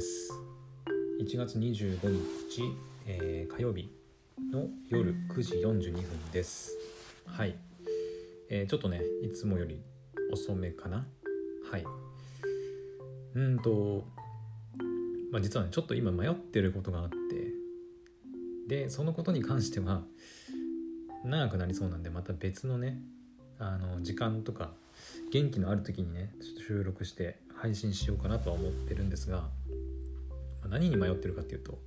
です。1月25日、えー、火曜日の夜9時42分です。はい、えー、ちょっとねいつもより遅めかな。はい。うんとまあ実はねちょっと今迷ってることがあって。でそのことに関しては長くなりそうなんでまた別のねあの時間とか元気のある時にねちょっと収録して配信しようかなとは思ってるんですが何に迷ってるかっていうと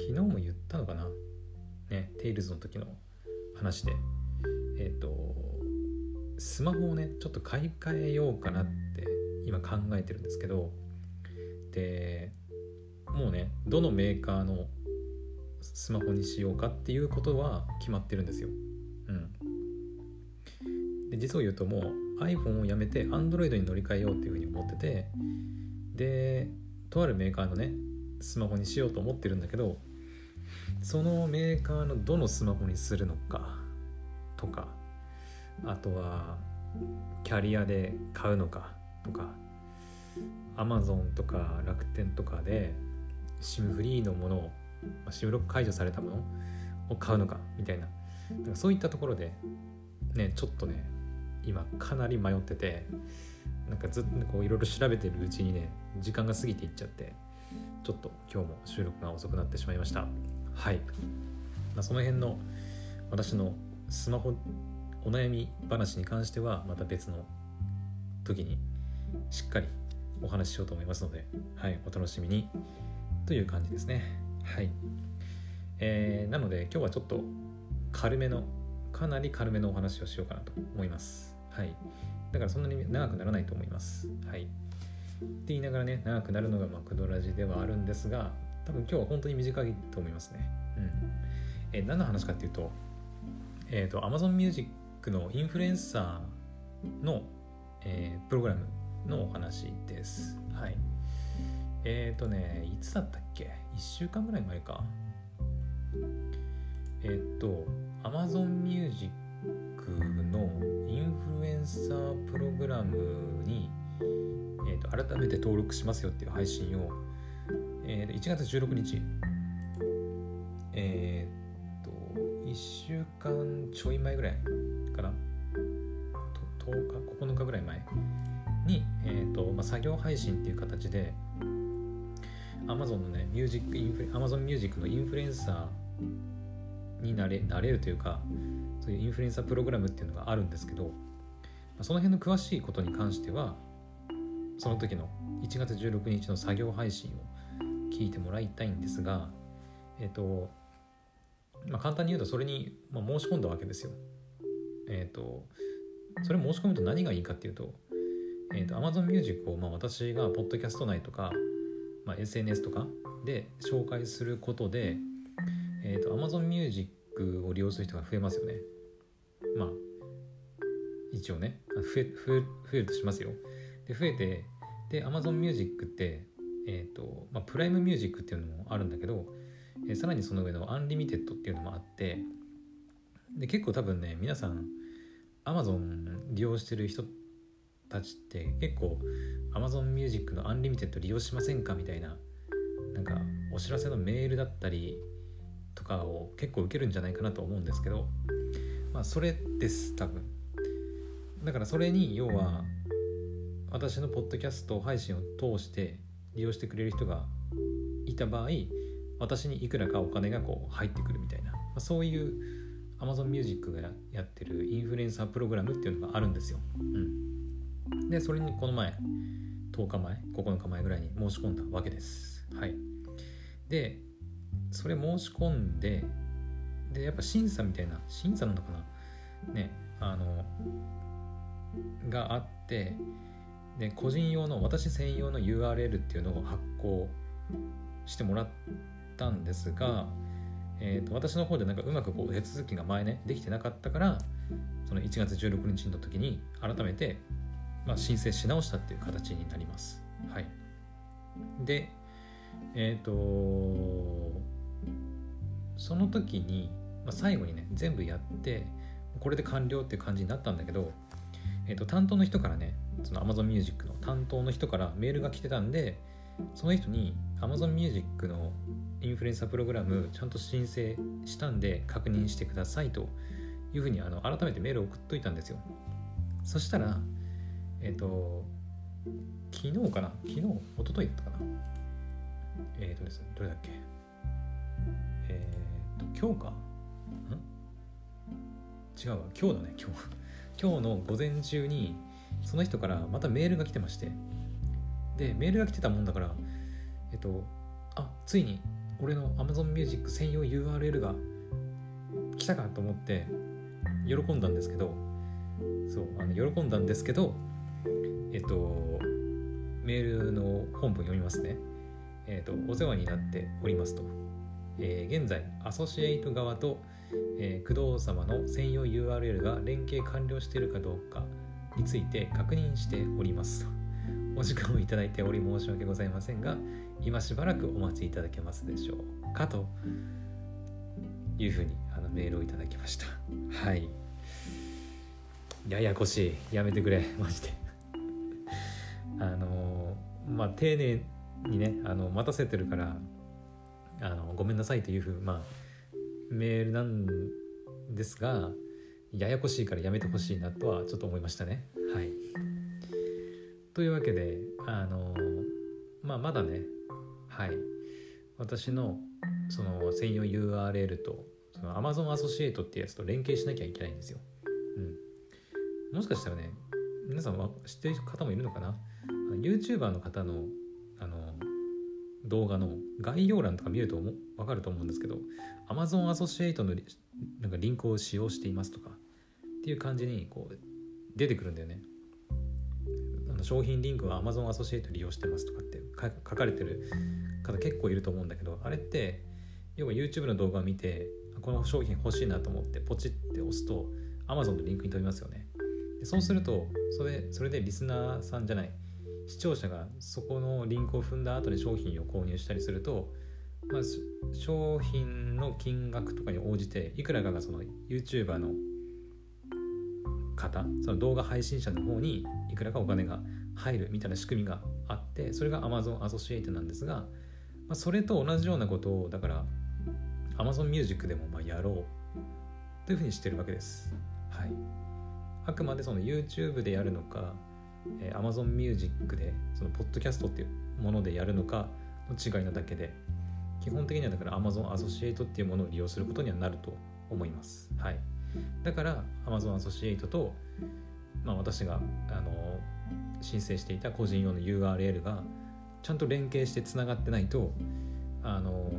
昨日も言ったのかな？ねテイルズの時の話で。えっ、ー、とスマホをねちょっと買い替えようかなって今考えてるんですけどでもうねどのメーカーのスマホにしようかっていうことは決まってるんですよ。うん、で実を言うともう iPhone をやめて Android に乗り換えようっていうふうに思っててでとあるメーカーのねスマホにしようと思ってるんだけどそのメーカーのどのスマホにするのかとかあとはキャリアで買うのかとか Amazon とか楽天とかで SIM フリーのものを SIM ロック解除されたものを買うのかみたいな。そういったところでねちょっとね今かなり迷っててなんかずっとこういろいろ調べてるうちにね時間が過ぎていっちゃってちょっと今日も収録が遅くなってしまいました。はい、まあ、その辺の私のスマホお悩み話に関してはまた別の時にしっかりお話ししようと思いますので、はい、お楽しみに。という感じですね。はい、えー、なので今日はちょっと軽めのかなり軽めのお話をしようかなと思います。はい。だからそんなに長くならないと思います。はい。って言いながらね、長くなるのがマクドラジではあるんですが、多分今日は本当に短いと思いますね。うん。え何の話かっていうと、えっ、ー、と、Amazon Music のインフルエンサーの、えー、プログラムのお話です。はい。えっ、ー、とね、いつだったっけ ?1 週間ぐらい前か。えっ、と、Amazon Music のインフルエンサープログラムに、えーと、改めて登録しますよっていう配信を、えー、1月16日えっ、と1週間ちょい前ぐらいかな？10日9日ぐらい前に、えーとまあ、作業配信っていう形で Amazon のねミュージックインフレ Amazon Music のインフルエンサーになれなれるというかそういうインフルエンサープログラムっていうのがあるんですけどその辺の詳しいことに関してはその時の1月16日の作業配信を聞いてもらいたいんですがえっ、ー、とまあ簡単に言うとそれに、ま申し込んだわけですよ。えっ、ー、とそれ申し込むと何がいいかっていうと,、えーと、Amazon Music をまあ私がポッドキャスト内とか、まあ、SNS とかで紹介することで、えーと、と Amazon Music を利用する人が増えますよね。まあ一応ね増え増え増えるとしますよ。で増えてで Amazon Music ってえっ、ー、と、まあ、プライムミュージックっていうのもあるんだけど、えー、さらにその上のアンリミテッドっていうのもあってで結構多分ね皆さん Amazon 利用してる人たちって結構 Amazon Music のアンリミテッド利用しませんかみたいななんかお知らせのメールだったりとかを結構受けるんじゃないかなと思うんですけどまあそれです多分だからそれに要は私のポッドキャスト配信を通して利用してくれる人がいた場合私にいくらかお金がこう入ってくるみたいな、まあ、そういう Amazon Music がやってるインフルエンサープログラムっていうのがあるんですよ。うん、でそれにこの前10日前9日前ぐらいに申し込んだわけです。はい、でそれ申し込んででやっぱ審査みたいな審査なのかな？ねあのがあってで個人用の私専用の URL っていうのを発行してもらったんですが、えーと、私の方でなんかうまくこう手続きが前ねできてなかったからその1月16日の時に改めて、まあ、申請し直したっていう形になります。はい、でえっ、ー、とその時に、まあ、最後にね全部やってこれで完了っていう感じになったんだけど、えー、と担当の人からねその Amazon Music の担当の人からメールが来てたんで、その人に Amazon Music のインフルエンサープログラムちゃんと申請したんで確認してくださいというふうにあの改めてメールを送っといたんですよ。そしたらえっ、ー、と昨日かな？昨日？一昨日だったかな？えっ、ー、とですねどれだっけ？え、ー、と今日か？ん？違うわ。今日だね今日。今日の午前中にその人からまたメールが来てまして。でメールが来てたもんだからえっとあついに俺の Amazon Music 専用 URL が来たかと思って喜んだんですけど。そうあの喜んだんですけどえっとメールの本文読みますね。えっとお世話になっておりますと、えー、現在アソシエイト側と、えー、工藤様の専用 URL が連携完了しているかどうかについて確認しております。お時間をいただいており申し訳ございませんが今しばらくお待ちいただけますでしょうかというふうにあのメールをいただきました。はい。ややこしい。やめてくれ。マジで。あのまあ丁寧にねあの待たせてるからあのごめんなさいというふうまあメールなんですがややこしいからやめてほしいなとはちょっと思いましたねはいというわけであのまあまだねはい私のその専用 URL とその Amazon アソシエイトっていうやつと連携しなきゃいけないんですよ。うん。もしかしたらね、皆さんは知ってる方もいるのかな ?YouTuber の方のあの動画の概要欄とか見るとわかると思うんですけど Amazon アソシエイトのなんかリンクを使用していますとかっていう感じにこう出てくるんだよねあ。の商品リンクは Amazon アソシエイト利用してますとかって書かれてる方結構いると思うんだけどあれって要は YouTube の動画を見てこの商品欲しいなと思ってポチって押すと Amazon のリンクに飛びますよねそうするとそれそれでリスナーさんじゃない視聴者がそこのリンクを踏んだ後に商品を購入したりすると、まあ、商品の金額とかに応じていくらかがその YouTuber の方その動画配信者の方にいくらかお金が入るみたいな仕組みがあってそれが Amazon アソシエイトなんですが、まあ、それと同じようなことをだから Amazon Music でもまやろうというふうにしてるわけです。はい、あくまでその YouTube でやるのか、えー、Amazon Music でそのポッドキャストっていうものでやるのかの違いなだけで基本的にはだから Amazon アソシエイトっていうものを利用することにはなると思います。はいだから Amazon アソシエイトと、まあ、私があの申請していた個人用の URL がちゃんと連携してつながってないとあの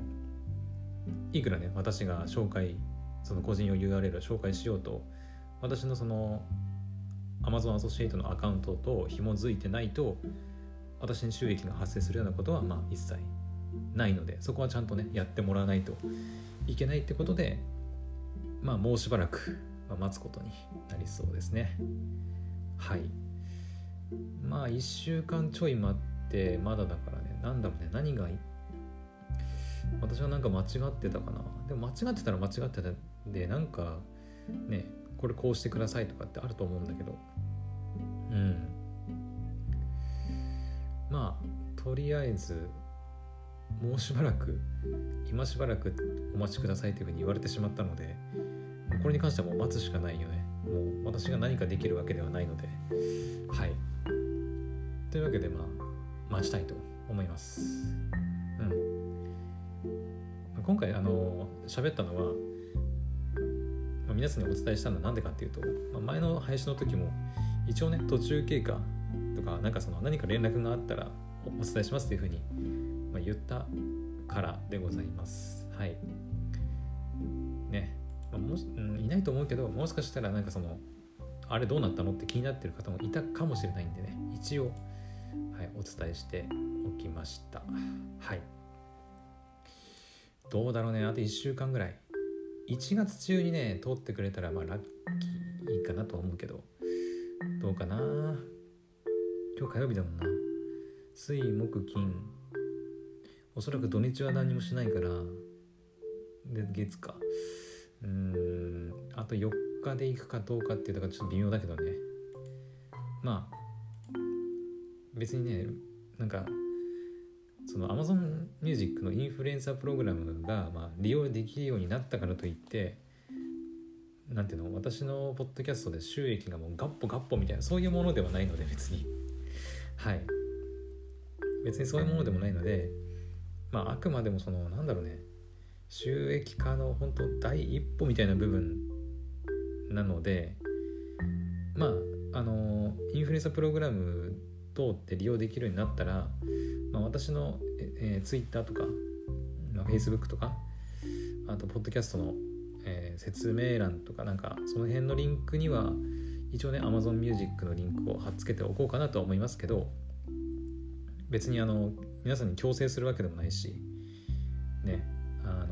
いくらね私が紹介その個人用 URL を紹介しようと私のその Amazon アソシエイトのアカウントと紐づいてないと私に収益が発生するようなことはまあ一切ないのでそこはちゃんとねやってもらわないといけないってことでまあもうしばらく待つことになりそうですね。はい。まあ1週間ちょい待ってまだだからね何だろうね何が私はなんか間違ってたかな。でも間違ってたら間違ってたでなんかねこれこうしてくださいとかってあると思うんだけど。うん。まあとりあえずもうしばらく今しばらくお待ちくださいというふうに言われてしまったのでこれに関してはもう待つしかないよね。もう私が何かできるわけではないので。はい。というわけでまあ待ちたいと思います。うん。今回あの喋ったのは、皆さんにお伝えしたのは何でかっていうと、まあ、前の配信の時も一応ね途中経過とかなんかその何か連絡があったらお伝えしますというふうに、まあ、言ったからでございます。はい。ね。まあ、もし、いないと思うけどもしかしたらなんかそのあれどうなったのって気になってる方もいたかもしれないんでね一応、はい、お伝えしておきました。はい。どうだろうね。あと1週間ぐらい。1月中にね通ってくれたらまあラッキーいいかなと思うけど。どうかな？今日火曜日だもんな。水木金。おそらく土日は何もしないから。で月か。うんあと4日で行くかどうかっていうのがちょっと微妙だけどね。まあ別にねなんかその Amazon Music のインフルエンサープログラムが、まあ、利用できるようになったからといってなんていうの私のポッドキャストで収益がもうガッポガッポみたいなそういうものではないので別に。はい。別にそういうものでもないのでまああくまでもそのなんだろうね収益化の本当第一歩みたいな部分なのでまああのインフルエンサープログラム通って利用できるようになったら、まあ、私の、えー、Twitter とか、まあ、Facebook とかあとポッドキャストのえー、説明欄とかなんかその辺のリンクには一応ね Amazon Music のリンクを貼っつけておこうかなとは思いますけど別にあの皆さんに強制するわけでもないしねあの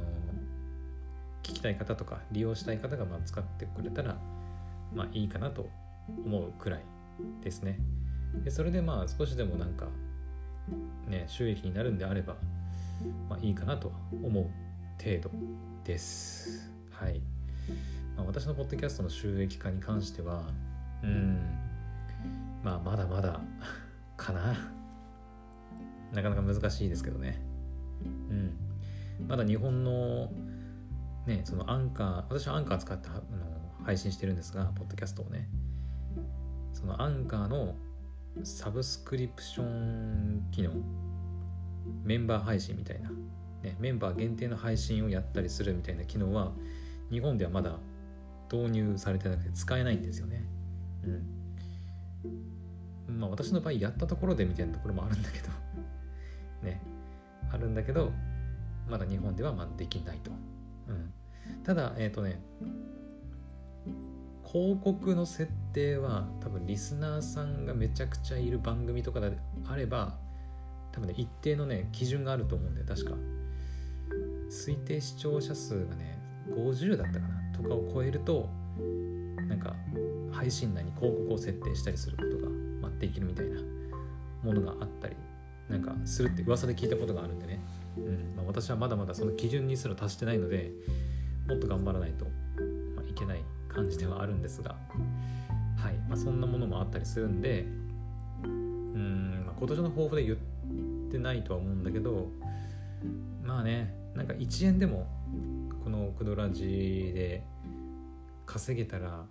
聞きたい方とか利用したい方がま使ってくれたらまあいいかなと思うくらいですね。でそれでまあ少しでもなんかね収益になるんであればまあいいかなと思う程度です。はい、まあ、私のポッドキャストの収益化に関してはうん。まあまだまだかな。なかなか難しいですけどね。うん。まだ日本のねそのアンカー私はアンカー使ってあの配信してるんですがポッドキャストをね。そのアンカーのサブスクリプション機能メンバー配信みたいな、ね、メンバー限定の配信をやったりするみたいな機能は日本ではまだ導入されてなくて使えないんですよね。うん。まあ私の場合やったところでみたいなところもあるんだけどね。あるんだけど、まだ日本ではまあできないと。うん。ただ、えっ、ー、とね、広告の設定は多分リスナーさんがめちゃくちゃいる番組とかであれば多分ね一定のね基準があると思うんで確か。推定視聴者数がね50だったかなとかを超えるとなんか配信内に広告を設定したりすることが、まあ、できるみたいなものがあったりなんかするって噂で聞いたことがあるんでね、うんまあ、私はまだまだその基準にすら達してないのでもっと頑張らないと、まあ、いけない。感じではあるんですがはい、まあ、そんなものもあったりするんでうん、まあ、今年の抱負で言ってないとは思うんだけどまあねなんか1円でもこのクドラジで稼げたら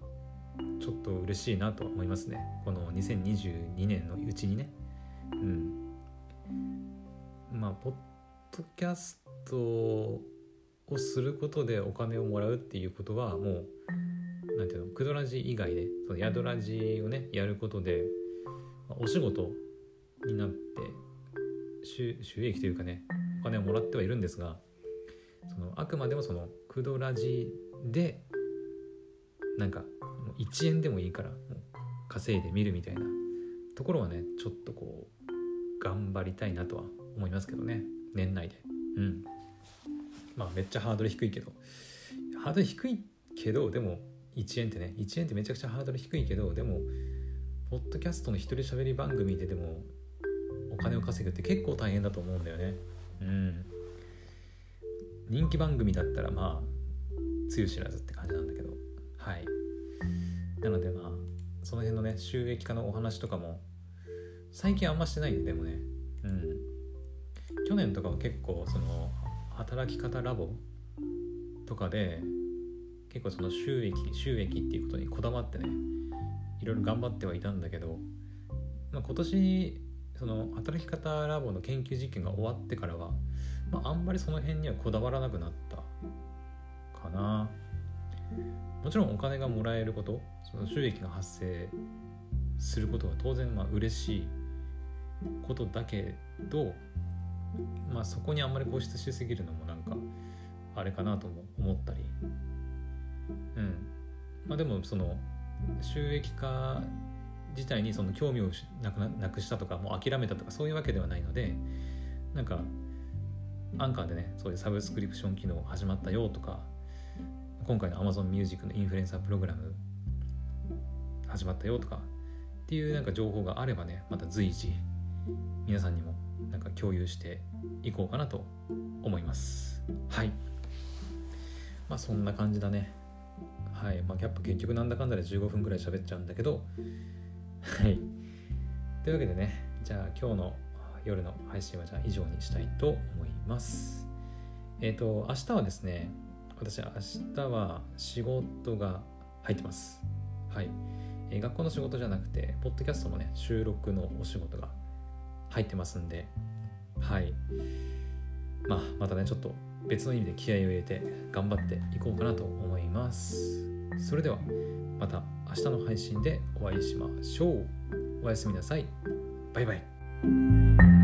ちょっと嬉しいなと思いますね。この2022年のうちにね。うん。まあポッドキャストをすることでお金をもらうっていうことはもう何ていうの？クドラジ以外でその宿ラジをねやることでお仕事になって収益というかねお金をもらってはいるんですがそのあくまでもそのクドラジでなんか1円でもいいから稼いでみるみたいなところはねちょっとこう頑張りたいなとは思いますけどね年内で。うん。まあめっちゃハードル低いけど。ハードル低いけどでも1円ってね1円ってめちゃくちゃハードル低いけどでもポッドキャストの一人喋り番組ででもお金を稼ぐって結構大変だと思うんだよね。うん。人気番組だったらまあつゆ知らずって感じなんだけど。はい。なのでまあその辺のね収益化のお話とかも最近あんましてないんででもね。うん。去年とかは結構その働き方ラボとかで結構その収益収益っていうことにこだわってねいろいろ頑張ってはいたんだけど、まあ、今年その働き方ラボの研究実験が終わってからはまあ、あんまりその辺にはこだわらなくなったかな。もちろんお金がもらえることその収益が発生することは当然まあ嬉しいことだけど、まあ、そこにあんまり固執しすぎるのもなんかあれかなとも思ったりうん。まあでもその収益化自体にその興味をなくなくしたとかもう諦めたとかそういうわけではないのでなんかアンカーでねそういうサブスクリプション機能始まったよとか今回の Amazon Music のインフルエンサープログラム始まったよとかっていうなんか情報があればねまた随時皆さんにもなんか共有していこうかなと思います。はい。まあそんな感じだね。はいまあキャップ結局なんだかんだで15分くらい喋っちゃうんだけどはい。というわけでねじゃあ今日の夜の配信はじゃあ以上にしたいと思います。えっ、ー、と明日はですね私明日は仕事が入ってます。はい。え学校の仕事じゃなくてポッドキャストのね収録のお仕事が入ってますんではい。まあまたねちょっと別の意味で気合を入れて頑張っていこうかなと思います。それではまた明日の配信でお会いしましょう。おやすみなさい。バイバイ。